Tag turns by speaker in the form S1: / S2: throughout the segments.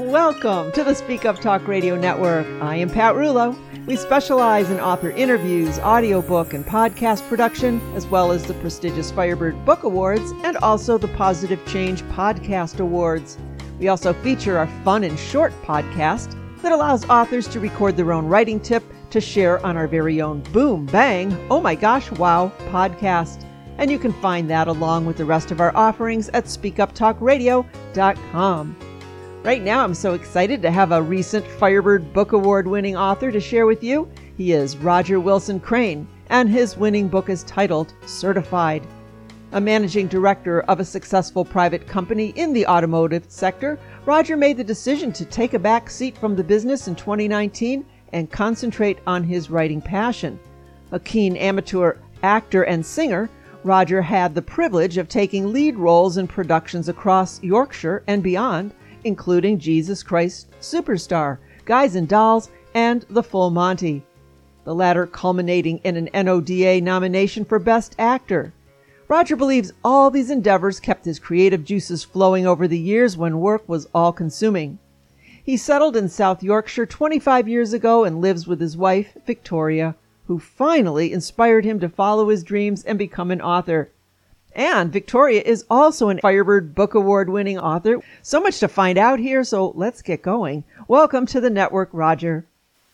S1: Welcome to the Speak Up Talk Radio Network. I am Pat Rullo. We specialize in author interviews, audiobook, and podcast production, as well as the prestigious Firebird Book Awards and also the Positive Change Podcast Awards. We also feature our fun and short podcast that allows authors to record their own writing tip to share on our very own Boom Bang, Oh My Gosh, Wow podcast. And you can find that along with the rest of our offerings at speakuptalkradio.com. Right now, I'm so excited to have a recent Firebird Book Award winning author to share with you. He is Roger Wilson Crane, and his winning book is titled Certified. A managing director of a successful private company in the automotive sector, Roger made the decision to take a back seat from the business in 2019 and concentrate on his writing passion. A keen amateur actor and singer, Roger had the privilege of taking lead roles in productions across Yorkshire and beyond including Jesus Christ Superstar, Guys and Dolls, and The Full Monty, the latter culminating in an NODA nomination for Best Actor. Roger believes all these endeavors kept his creative juices flowing over the years when work was all consuming. He settled in South Yorkshire 25 years ago and lives with his wife, Victoria, who finally inspired him to follow his dreams and become an author. And Victoria is also an Firebird Book Award winning author. So much to find out here, so let's get going. Welcome to the network, Roger.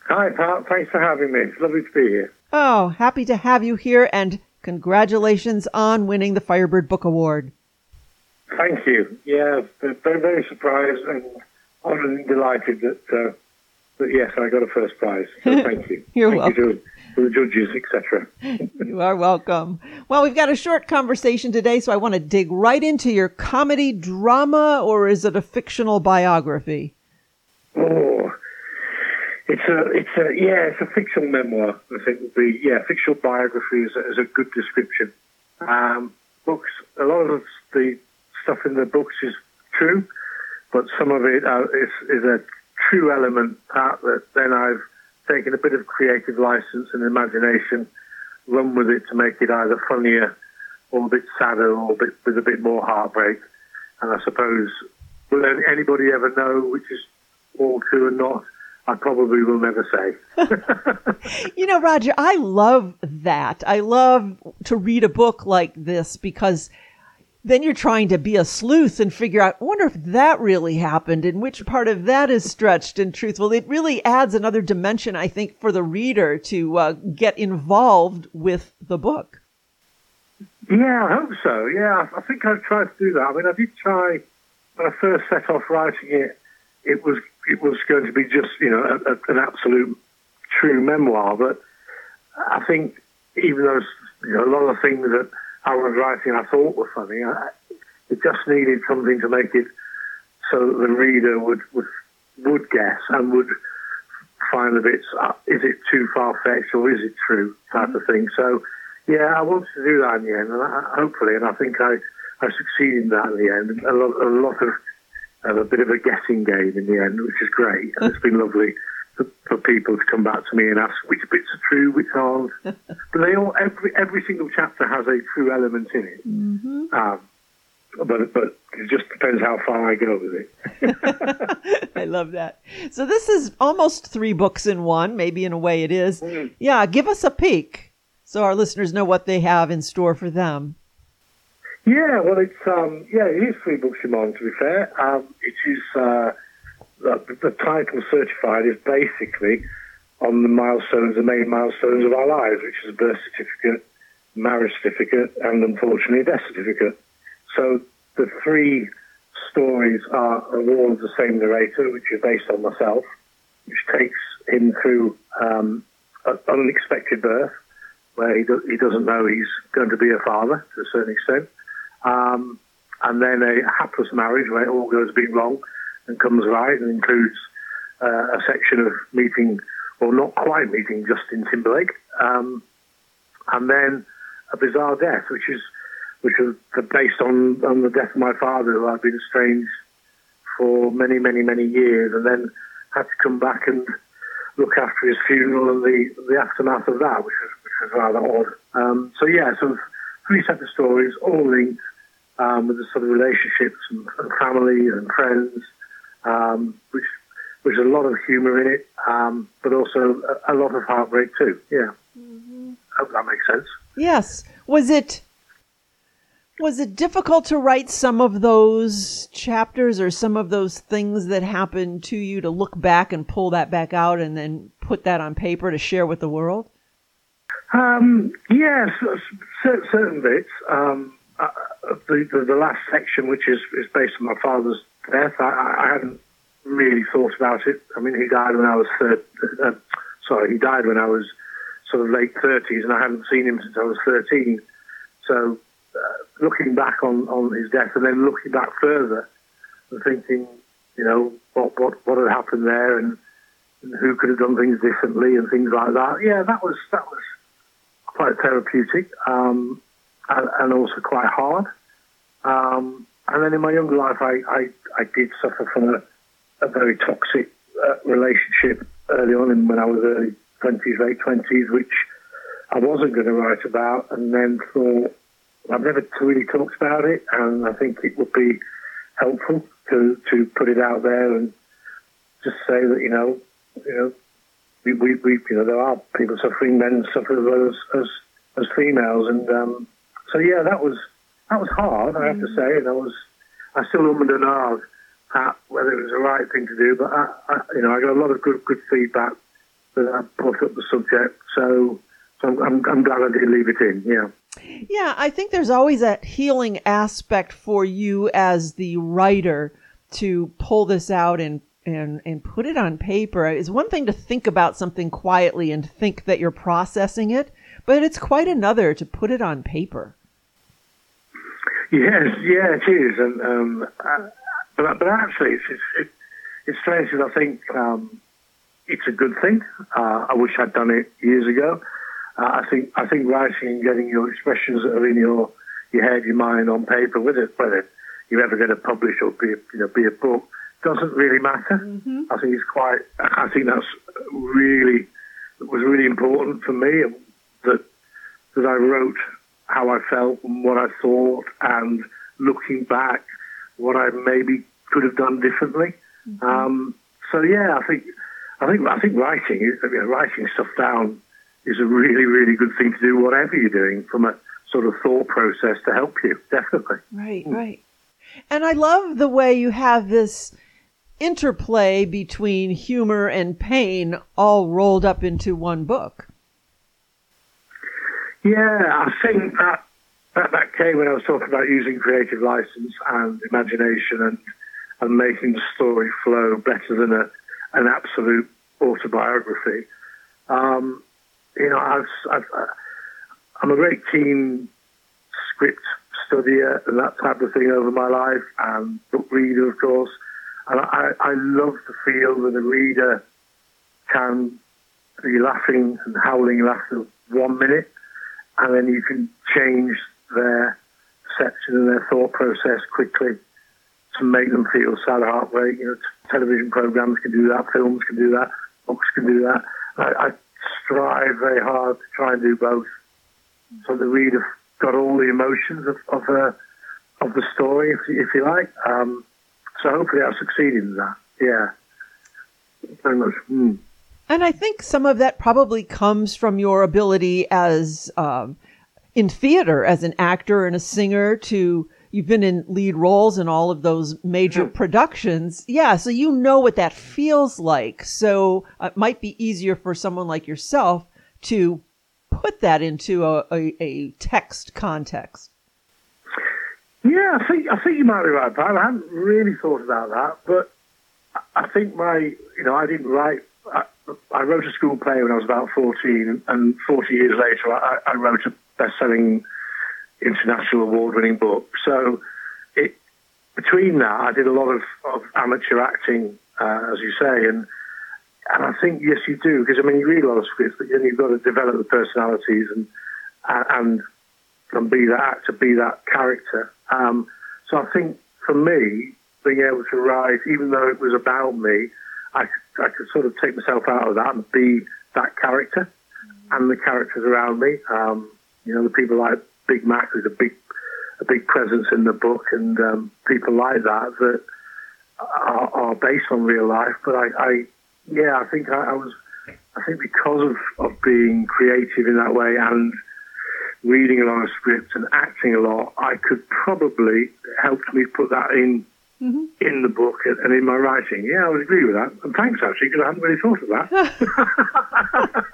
S2: Hi, Pat. Thanks for having me. It's lovely to be here.
S1: Oh, happy to have you here, and congratulations on winning the Firebird Book Award.
S2: Thank you. Yeah, very, very surprised and honored and delighted that, uh, that yes, I got a first prize. So thank you.
S1: You're
S2: thank
S1: welcome.
S2: You the judges, etc.
S1: you are welcome. Well, we've got a short conversation today, so I want to dig right into your comedy drama, or is it a fictional biography?
S2: Oh, it's a, it's a, yeah, it's a fictional memoir. I think would be, yeah, fictional biography is a, is a good description. Um, books, a lot of the stuff in the books is true, but some of it uh, is, is a true element part that then I've taken a bit of creative license and imagination, run with it to make it either funnier or a bit sadder or a bit, with a bit more heartbreak. And I suppose, will anybody ever know which is all true and not? I probably will never
S1: say. you know, Roger, I love that. I love to read a book like this because then you're trying to be a sleuth and figure out, I wonder if that really happened and which part of that is stretched and truthful. It really adds another dimension, I think, for the reader to uh, get involved with the book.
S2: Yeah, I hope so. Yeah, I think I've tried to do that. I mean, I did try when I first set off writing it. It was it was going to be just you know a, a, an absolute true memoir, but I think even though you know, a lot of things that I was writing I thought were funny. I, it just needed something to make it so that the reader would would, would guess and would find the bits. Uh, is it too far fetched or is it true type of thing? So yeah, I wanted to do that in the end, and I, hopefully, and I think I I succeeded in that in the end. A lot, a lot of uh, a bit of a guessing game in the end, which is great, and it's been lovely for, for, people to come back to me and ask which bits are true, which aren't. but they all every every single chapter has a true element in it. Mm-hmm. Um, but but it just depends how far I go with
S1: it. I love that. So this is almost three books in one. Maybe in a way it is. Mm. Yeah, give us a peek so our listeners know what they have in store for them.
S2: Yeah, well, it's um, yeah, it is three books in one. To be fair, um, it is. Uh, the, the title certified is basically on the milestones, the main milestones of our lives, which is birth certificate, marriage certificate, and unfortunately death certificate. So the three stories are, all of the same narrator, which is based on myself, which takes him through um, an unexpected birth, where he, do, he doesn't know he's going to be a father to a certain extent, um, and then a hapless marriage where it all goes a bit wrong, and comes right and includes uh, a section of meeting, or not quite meeting, Justin Timberlake, um, and then a bizarre death, which is which is based on, on the death of my father, who I'd been estranged for many, many, many years, and then had to come back and look after his funeral and the the aftermath of that, which was which was rather odd. Um, so yeah, so three separate stories, all linked um, with the sort of relationships and, and family and friends um, which which is a lot of humour in it, um, but also a, a, lot of heartbreak too. Yeah, mm-hmm. hope that makes sense.
S1: Yes. Was it was it difficult to write some of those chapters or some of those things that happened to you to look back and pull that back out and then put that on paper to share with the world?
S2: Um, yes, certain bits. Um, uh, the, the, the last section, which is, is based on my father's death, I, I hadn't really thought about it. I mean, he died when I was third. Uh, sorry, he died when I was sort of late thirties, and I hadn't seen him since I was thirteen. So, uh, looking back on, on his death, and then looking back further, and thinking, you know, what what what had happened there, and, and who could have done things differently, and things like that. Yeah, that was that was quite therapeutic. Um, and, and also quite hard. Um, and then in my younger life, I, I, I did suffer from a, a very toxic uh, relationship early on in, when I was early 20s, late 20s, which I wasn't going to write about, and then thought, I've never really talked about it, and I think it would be helpful to, to put it out there and just say that, you know, you know, we, we, we you know, there are people suffering, men suffer as as, as, as females, and um, so yeah, that was that was hard, I have to mm. say, and I was I still ummed and ahed at whether it was the right thing to do, but I, I, you know I got a lot of good good feedback that I brought up the subject, so so I'm, I'm glad I did leave it in. Yeah.
S1: Yeah, I think there's always that healing aspect for you as the writer to pull this out and and and put it on paper. It's one thing to think about something quietly and think that you're processing it, but it's quite another to put it on paper.
S2: Yes, yeah, it is, and um, uh, but, but actually, it's it's, it's strange because I think um, it's a good thing. Uh, I wish I'd done it years ago. Uh, I think I think writing and getting your expressions that are in your your head, your mind on paper, with it, whether you're ever going to publish or be a, you know be a book, doesn't really matter. Mm-hmm. I think it's quite. I think that's really was really important for me that that I wrote how I felt and what I thought, and looking back, what I maybe could have done differently. Mm-hmm. Um, so yeah, I think I think I think writing is you know, writing stuff down is a really really good thing to do, whatever you're doing, from a sort of thought process to help you. Definitely.
S1: Right, mm. right. And I love the way you have this interplay between humor and pain all rolled up into one book.
S2: Yeah, I think that, that that came when I was talking about using creative license and imagination and and making the story flow better than a an absolute autobiography. Um, you know, I've, I've, I'm a very keen script studier and that type of thing over my life, and book reader, of course. And I, I love the feel that a reader can be laughing and howling laughter one minute and then you can change their perception and their thought process quickly to make them feel sad or heartbreak. You know, television programs can do that, films can do that, books can do that. I, I strive very hard to try and do both, so the reader got all the emotions of of, uh, of the story, if, if you like. Um, so hopefully, I'll succeed in that. Yeah, very much. Mm.
S1: And I think some of that probably comes from your ability as um, in theater as an actor and a singer to you've been in lead roles in all of those major mm-hmm. productions. Yeah, so you know what that feels like. So uh, it might be easier for someone like yourself to put that into a, a, a text context.
S2: Yeah, I think I think you might be right, Pat. I hadn't really thought about that, but I think my you know I didn't write I, I wrote a school play when I was about 14, and 40 years later, I, I wrote a best-selling international award-winning book. So, it, between that, I did a lot of, of amateur acting, uh, as you say, and and I think yes, you do because I mean you read a lot of scripts, but then you've got to develop the personalities and and and be that actor, be that character. Um, so I think for me, being able to write, even though it was about me, I, I could sort of take myself out of that and be that character and the characters around me. Um, you know, the people like Big Mac, who's a big, a big presence in the book, and um, people like that that are, are based on real life. But I, I yeah, I think I, I was, I think because of, of being creative in that way and reading a lot of scripts and acting a lot, I could probably helped me put that in mm-hmm. in the book and in my writing. Yeah, I would agree with that. And thanks, actually, because I hadn't really thought of
S1: that.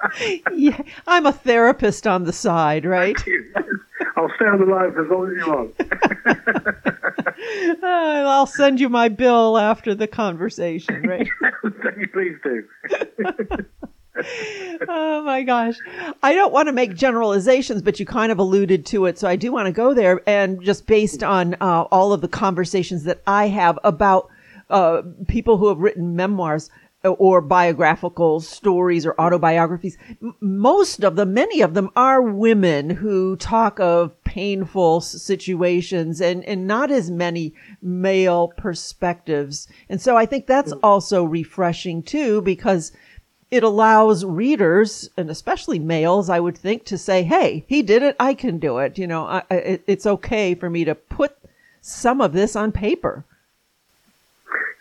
S1: yeah, I'm a therapist on the side, right?
S2: I'll stay on the line for as long as you want.
S1: uh, I'll send you my bill after the conversation, right?
S2: Please do.
S1: Oh my gosh. I don't want to make generalizations, but you kind of alluded to it. So I do want to go there. And just based on uh, all of the conversations that I have about uh, people who have written memoirs, or biographical stories or autobiographies. M- most of them, many of them are women who talk of painful situations and, and not as many male perspectives. And so I think that's also refreshing too, because it allows readers and especially males, I would think to say, Hey, he did it. I can do it. You know, I, it, it's okay for me to put some of this on paper.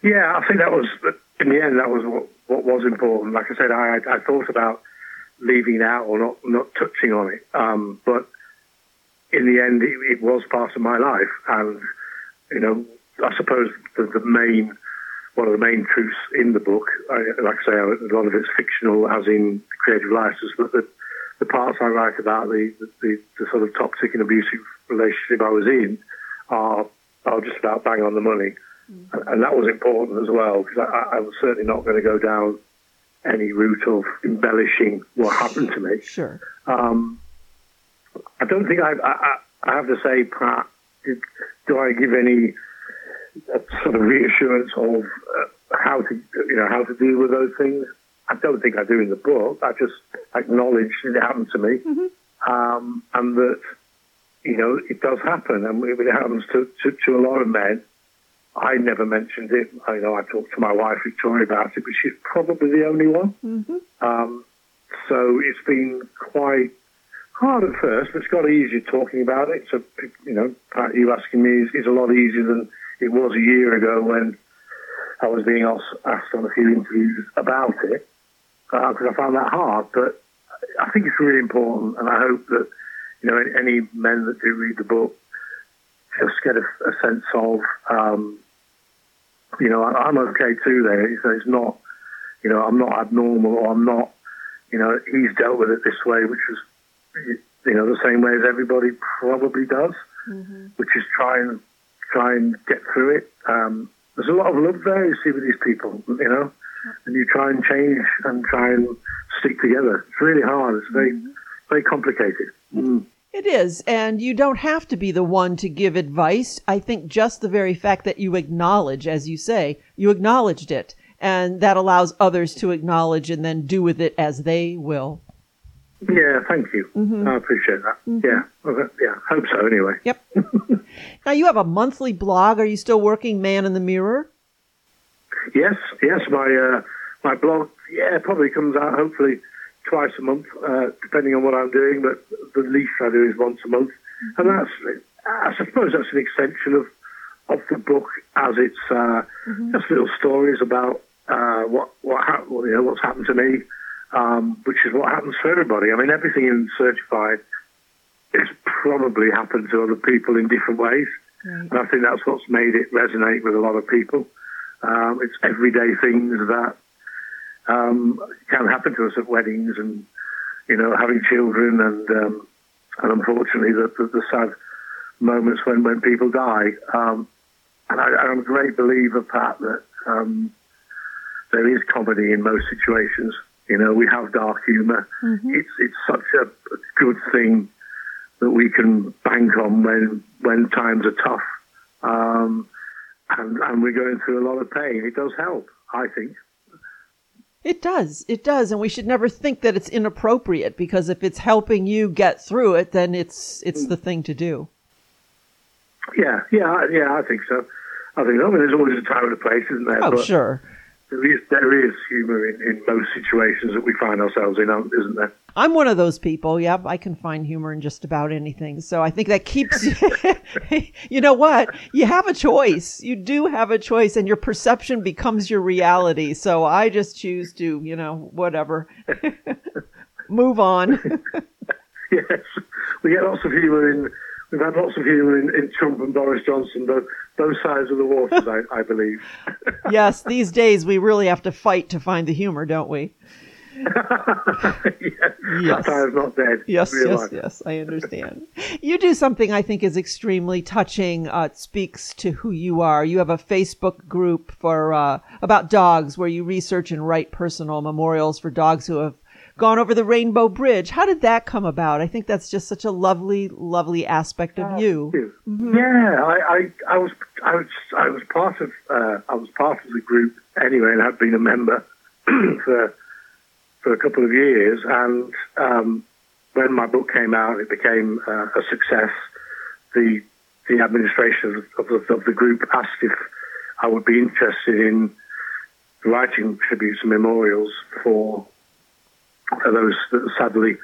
S2: Yeah, I think that was in the end, that was what, what was important. Like I said, I, I thought about leaving out or not, not touching on it. Um, but in the end, it, it, was part of my life. And, you know, I suppose the, the main, one of the main truths in the book, I, like I say, a lot of it's fictional, as in creative license, but the, the parts I write about, the, the, the sort of toxic and abusive relationship I was in, are, are just about bang on the money. Mm. And that was important as well because I, I, was certainly not going to go down any route of embellishing what happened to me.
S1: Sure.
S2: Um, I don't think I, I, I have to say, Pat, do I give any sort of reassurance of uh, how to, you know, how to deal with those things? I don't think I do in the book. I just acknowledge it happened to me, mm-hmm. um, and that you know it does happen, and it happens to, to, to a lot of men. I never mentioned it. I know I talked to my wife Victoria about it, but she's probably the only one. Mm-hmm. Um, so it's been quite hard at first, but it's got easier talking about it. So you know, you asking me is, is a lot easier than it was a year ago when I was being asked on a few interviews about it because uh, I found that hard. But I think it's really important, and I hope that you know any men that do read the book just get a, a sense of, um, you know, I, am okay too there. So it's not, you know, I'm not abnormal or I'm not, you know, he's dealt with it this way, which is, you know, the same way as everybody probably does, mm-hmm. which is try and try and get through it. Um, there's a lot of love there you see with these people, you know, and you try and change and try and stick together. It's really hard. It's very, mm-hmm. very complicated. Mm.
S1: It is. And you don't have to be the one to give advice. I think just the very fact that you acknowledge, as you say, you acknowledged it. And that allows others to acknowledge and then do with it as they will.
S2: Yeah, thank you. Mm-hmm. I appreciate that. Mm-hmm. Yeah, yeah, hope so. Anyway.
S1: Yep. now you have a monthly blog. Are you still working Man in the Mirror?
S2: Yes, yes. My uh, my blog, yeah, probably comes out hopefully twice a month, uh, depending on what I'm doing. But the least I do is once a month, mm-hmm. and that's I suppose that's an extension of of the book as it's uh, mm-hmm. just little stories about uh, what what ha- you know what's happened to me, um, which is what happens to everybody. I mean, everything in Certified has probably happened to other people in different ways, right. and I think that's what's made it resonate with a lot of people. Um, it's everyday things that um, can happen to us at weddings and, you know, having children and, um, and unfortunately the, the, the, sad moments when, when people die. Um, and I, am a great believer, Pat, that um, there is comedy in most situations. You know, we have dark humor. Mm-hmm. It's, it's such a, a good thing that we can bank on when, when times are tough. Um, and, and we're going through a lot of pain. It does help, I think.
S1: It does. It does. And we should never think that it's inappropriate because if it's helping you get through it, then it's it's the thing to do.
S2: Yeah, yeah, yeah, I think so. I think, I mean, there's always a time and a place, isn't there?
S1: Oh, but, sure.
S2: There is there is humour in, in most situations that we find ourselves in, isn't there?
S1: I'm one of those people. Yep, I can find humor in just about anything. So I think that keeps you know what? You have a choice. You do have a choice and your perception becomes your reality. So I just choose to, you know, whatever. Move on.
S2: yes. We get lots of humor in we've had lots of humour in, in Trump and Boris Johnson, both both sides of the waters, I, I believe.
S1: yes, these days we really have to fight to find the humor, don't we?
S2: yes. yes. Satire's not dead.
S1: Yes, yes, life. yes. I understand. you do something I think is extremely touching. Uh, it speaks to who you are. You have a Facebook group for uh, about dogs where you research and write personal memorials for dogs who have gone over the Rainbow Bridge. How did that come about? I think that's just such a lovely, lovely aspect of you.
S2: you. Mm-hmm. Yeah, I, I, I, was, I was, I was part of, uh, I was part of the group anyway, and I've been a member for for a couple of years, and um, when my book came out, it became uh, a success. The the administration of, of, of, the group asked if I would be interested in writing tributes and memorials for, for those that sadly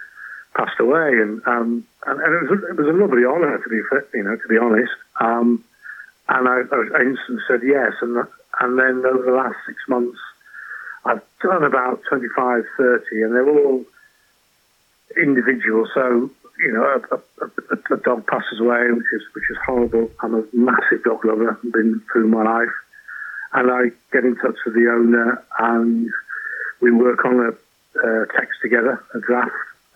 S2: passed away, and um, and, and, it was a, it was a lovely honour to be you know to be honest. Um, and I, I instantly said yes, and and then over the last six months. I've done about 25, 30, and they're all individual. So, you know, a, a, a, dog passes away, which is which is horrible. I'm a massive dog lover, been through my life, and I get in touch with the owner, and we work on a, a text together, a draft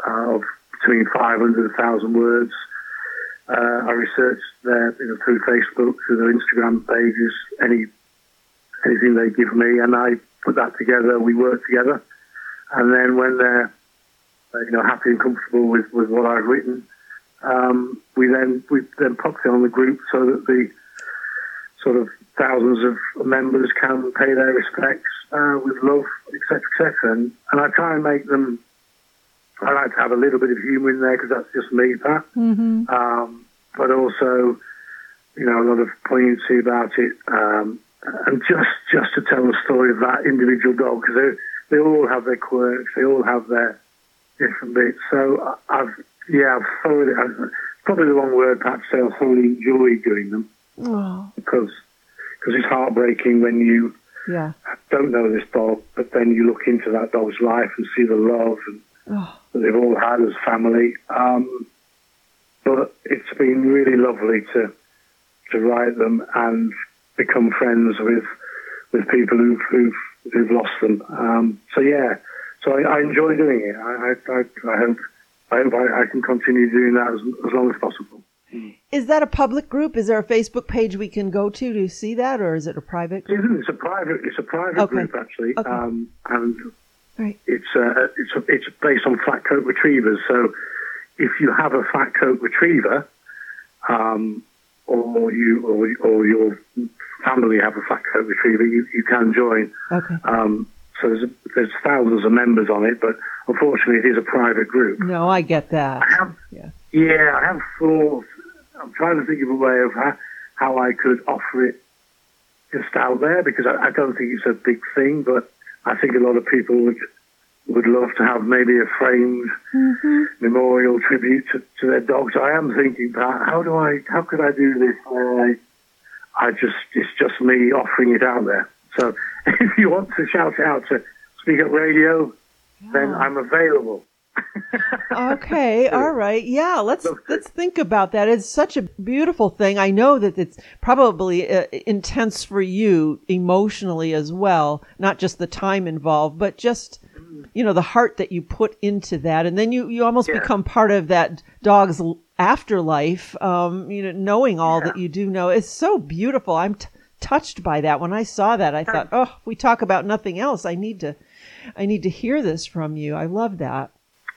S2: uh, of between 500 and 1,000 words. Uh, I research their, you know, through Facebook, through their Instagram pages, any anything they give me, and I put that together. We work together, and then when they're uh, you know happy and comfortable with, with what I've written, um, we then we then pop it on the group so that the sort of thousands of members can pay their respects uh, with love, etc., etc. And, and I try and make them. I like to have a little bit of humour in there because that's just me, Pat. Mm-hmm. Um, but also, you know, a lot of poignancy about it. Um, and just just to tell the story of that individual dog because they they all have their quirks, they all have their different bits. So I've yeah, I've thoroughly I've, probably the wrong word perhaps say I thoroughly enjoy doing them oh. because because it's heartbreaking when you
S1: yeah.
S2: don't know this dog, but then you look into that dog's life and see the love and, oh. that they've all had as family. Um, but it's been really lovely to to write them and become friends with with people who've who've, who've lost them. Um, so yeah, so I, I, enjoy doing it. I, I, I hope I hope I, can continue doing that as, as long as possible.
S1: Is that a public group? Is there a Facebook page we can go to to see that, or is it a private group?
S2: It's a private. It's a private okay. group actually,
S1: okay.
S2: um, and
S1: right.
S2: it's uh, it's it's based on flat coat retrievers. So if you have a flat coat retriever, um, or you or, or your family have a flat coat retriever, you, you can join.
S1: Okay.
S2: Um, so there's, there's thousands of members on it, but unfortunately, it is a private group.
S1: No, I get that.
S2: I have, yeah. Yeah, I have thought. I'm trying to think of a way of how, how I could offer it just out there because I, I don't think it's a big thing, but I think a lot of people would would love to have maybe a framed mm-hmm. memorial tribute to, to, their dogs. I am thinking, Pat, how do I, how could I do this? I, I just, it's just me offering it out there. So if you want to shout out to Speak Up Radio, yeah. then I'm available.
S1: Okay, all right. Yeah, let's let's think about that. It's such a beautiful thing. I know that it's probably uh, intense for you emotionally as well, not just the time involved, but just you know the heart that you put into that and then you you almost yeah. become part of that dog's afterlife um you know knowing all yeah. that you do know it's so beautiful i'm t- touched by that when i saw that i thought oh we talk about nothing else i need to i need to hear this from you i love that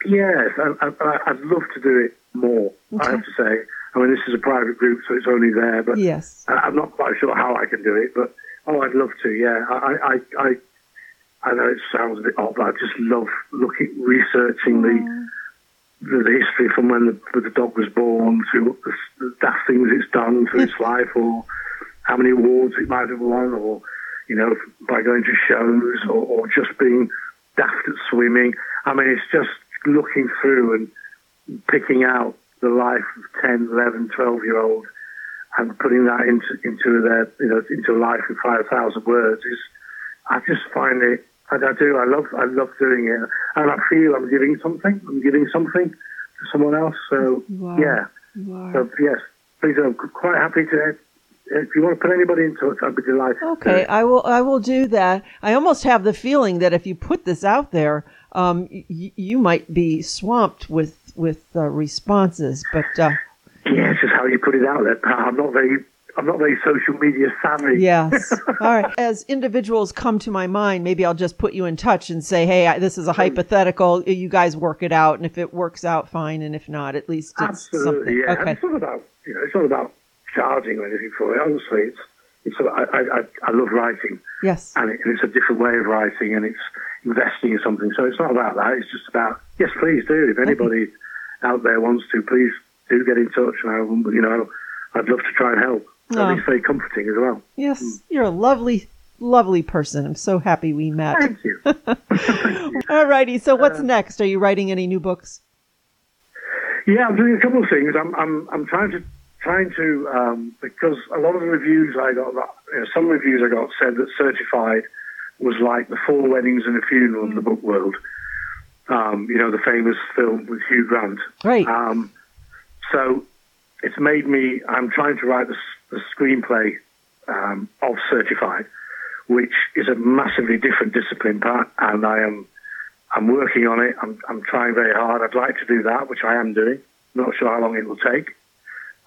S2: yes I, would love to do it more okay. i have to say i mean this is a private group so it's only there but
S1: yes
S2: i'm not quite sure how i can do it but oh i'd love to yeah i i i I know it sounds a bit odd, but I just love looking, researching the mm. the, the history from when the, the, dog was born to the, the daft things it's done to its life, or how many awards it might have won, or you know, by going to shows or, or just being daft at swimming. I mean, it's just looking through and picking out the life of 10, 11, 12 year olds and putting that into into their you know into life in five thousand words is I just find it I, I, do I love I love doing it. And I feel I'm giving something I'm giving something to someone else so yeah. So yes please I'm quite happy to if you want to put anybody in touch I'd be delighted
S1: okay I will I will do that I almost have the feeling that if you put this out there um, y- you might be swamped with with uh, responses but uh,
S2: yeah, it's just how you put it out there. I'm not very I'm not very social media savvy.
S1: Yes. All right. As individuals come to my mind, maybe I'll just put you in touch and say, "Hey, I, this is a hypothetical. You guys work it out, and if it works out, fine. And if not, at least it's
S2: Absolutely,
S1: something."
S2: Yeah.
S1: Okay.
S2: It's not about you know, it's not about charging or anything for it. Honestly, it's it's. I I, I love writing.
S1: Yes.
S2: And, it, and it's a different way of writing, and it's investing in something. So it's not about that. It's just about yes, please do. If anybody out there wants to, please do get in touch. And I, you know, I'd love to try and help. Oh. It's very comforting as well.
S1: Yes, mm. you're a lovely, lovely person. I'm so happy we met.
S2: Thank you.
S1: All righty. So what's uh, next? Are you writing any new books?
S2: Yeah, I'm doing a couple of things. I'm I'm I'm trying to trying to um, because a lot of the reviews I got, you know, some reviews I got said that Certified was like the four weddings and a funeral of the book world. Um, you know, the famous film with Hugh Grant.
S1: Right.
S2: Um, so it's made me. I'm trying to write the, the screenplay um, of Certified, which is a massively different discipline part, and I am. I'm working on it. I'm, I'm trying very hard. I'd like to do that, which I am doing. Not sure how long it will take.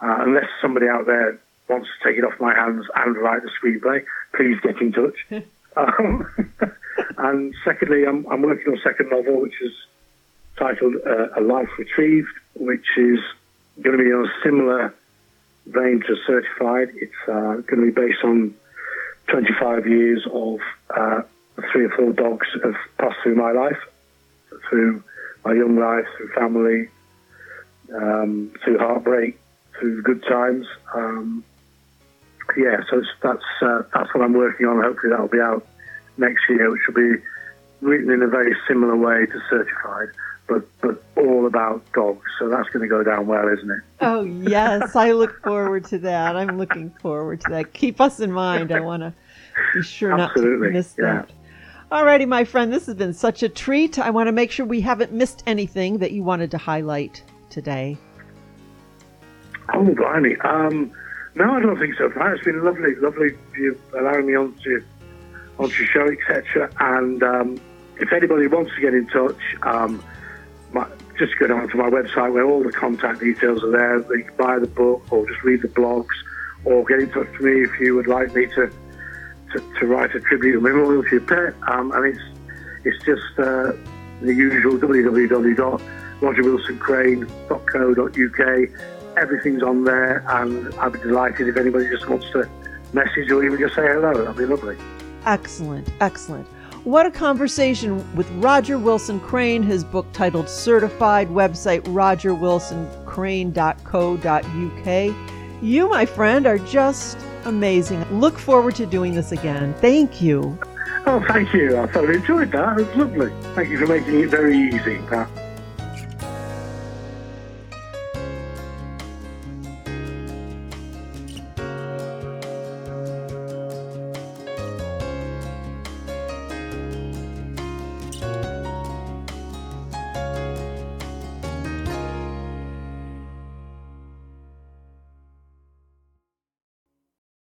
S2: Uh, unless somebody out there wants to take it off my hands and write the screenplay, please get in touch. um, and secondly, I'm, I'm, working on a second novel, which is titled uh, A Life Retrieved, which is going to be on a similar vein to Certified. It's uh, going to be based on 25 years of uh, three or four dogs have passed through my life, through my young life, through family, um, through heartbreak, through good times. Um, yeah, so that's uh, that's what I'm working on. Hopefully that'll be out next year, which will be written in a very similar way to Certified but but all about dogs. So that's going to go down well, isn't it?
S1: Oh yes, I look forward to that. I'm looking forward to that. Keep us in mind. I want to be sure
S2: Absolutely.
S1: not to miss
S2: yeah.
S1: that. Alrighty, my friend, this has been such a treat. I want to make sure we haven't missed anything that you wanted to highlight today.
S2: Oh, blimey. Um, no, I don't think so. It's been lovely, lovely you allowing me on to onto your show, etc. And um, if anybody wants to get in touch, um, my, just go down to my website where all the contact details are there. You can buy the book or just read the blogs or get in touch with me if you would like me to to, to write a tribute or memorial to your pet. Um, and it's it's just uh, the usual www.rogerwilsoncrane.co.uk. Everything's on there, and I'd be delighted if anybody just wants to message or even just say hello. That'd be lovely.
S1: Excellent, excellent. What a conversation with Roger Wilson Crane, his book titled Certified, website rogerwilsoncrane.co.uk. You, my friend, are just amazing. Look forward to doing this again. Thank you.
S2: Oh, thank you. I thoroughly enjoyed that. It was lovely. Thank you for making it very easy, Pat.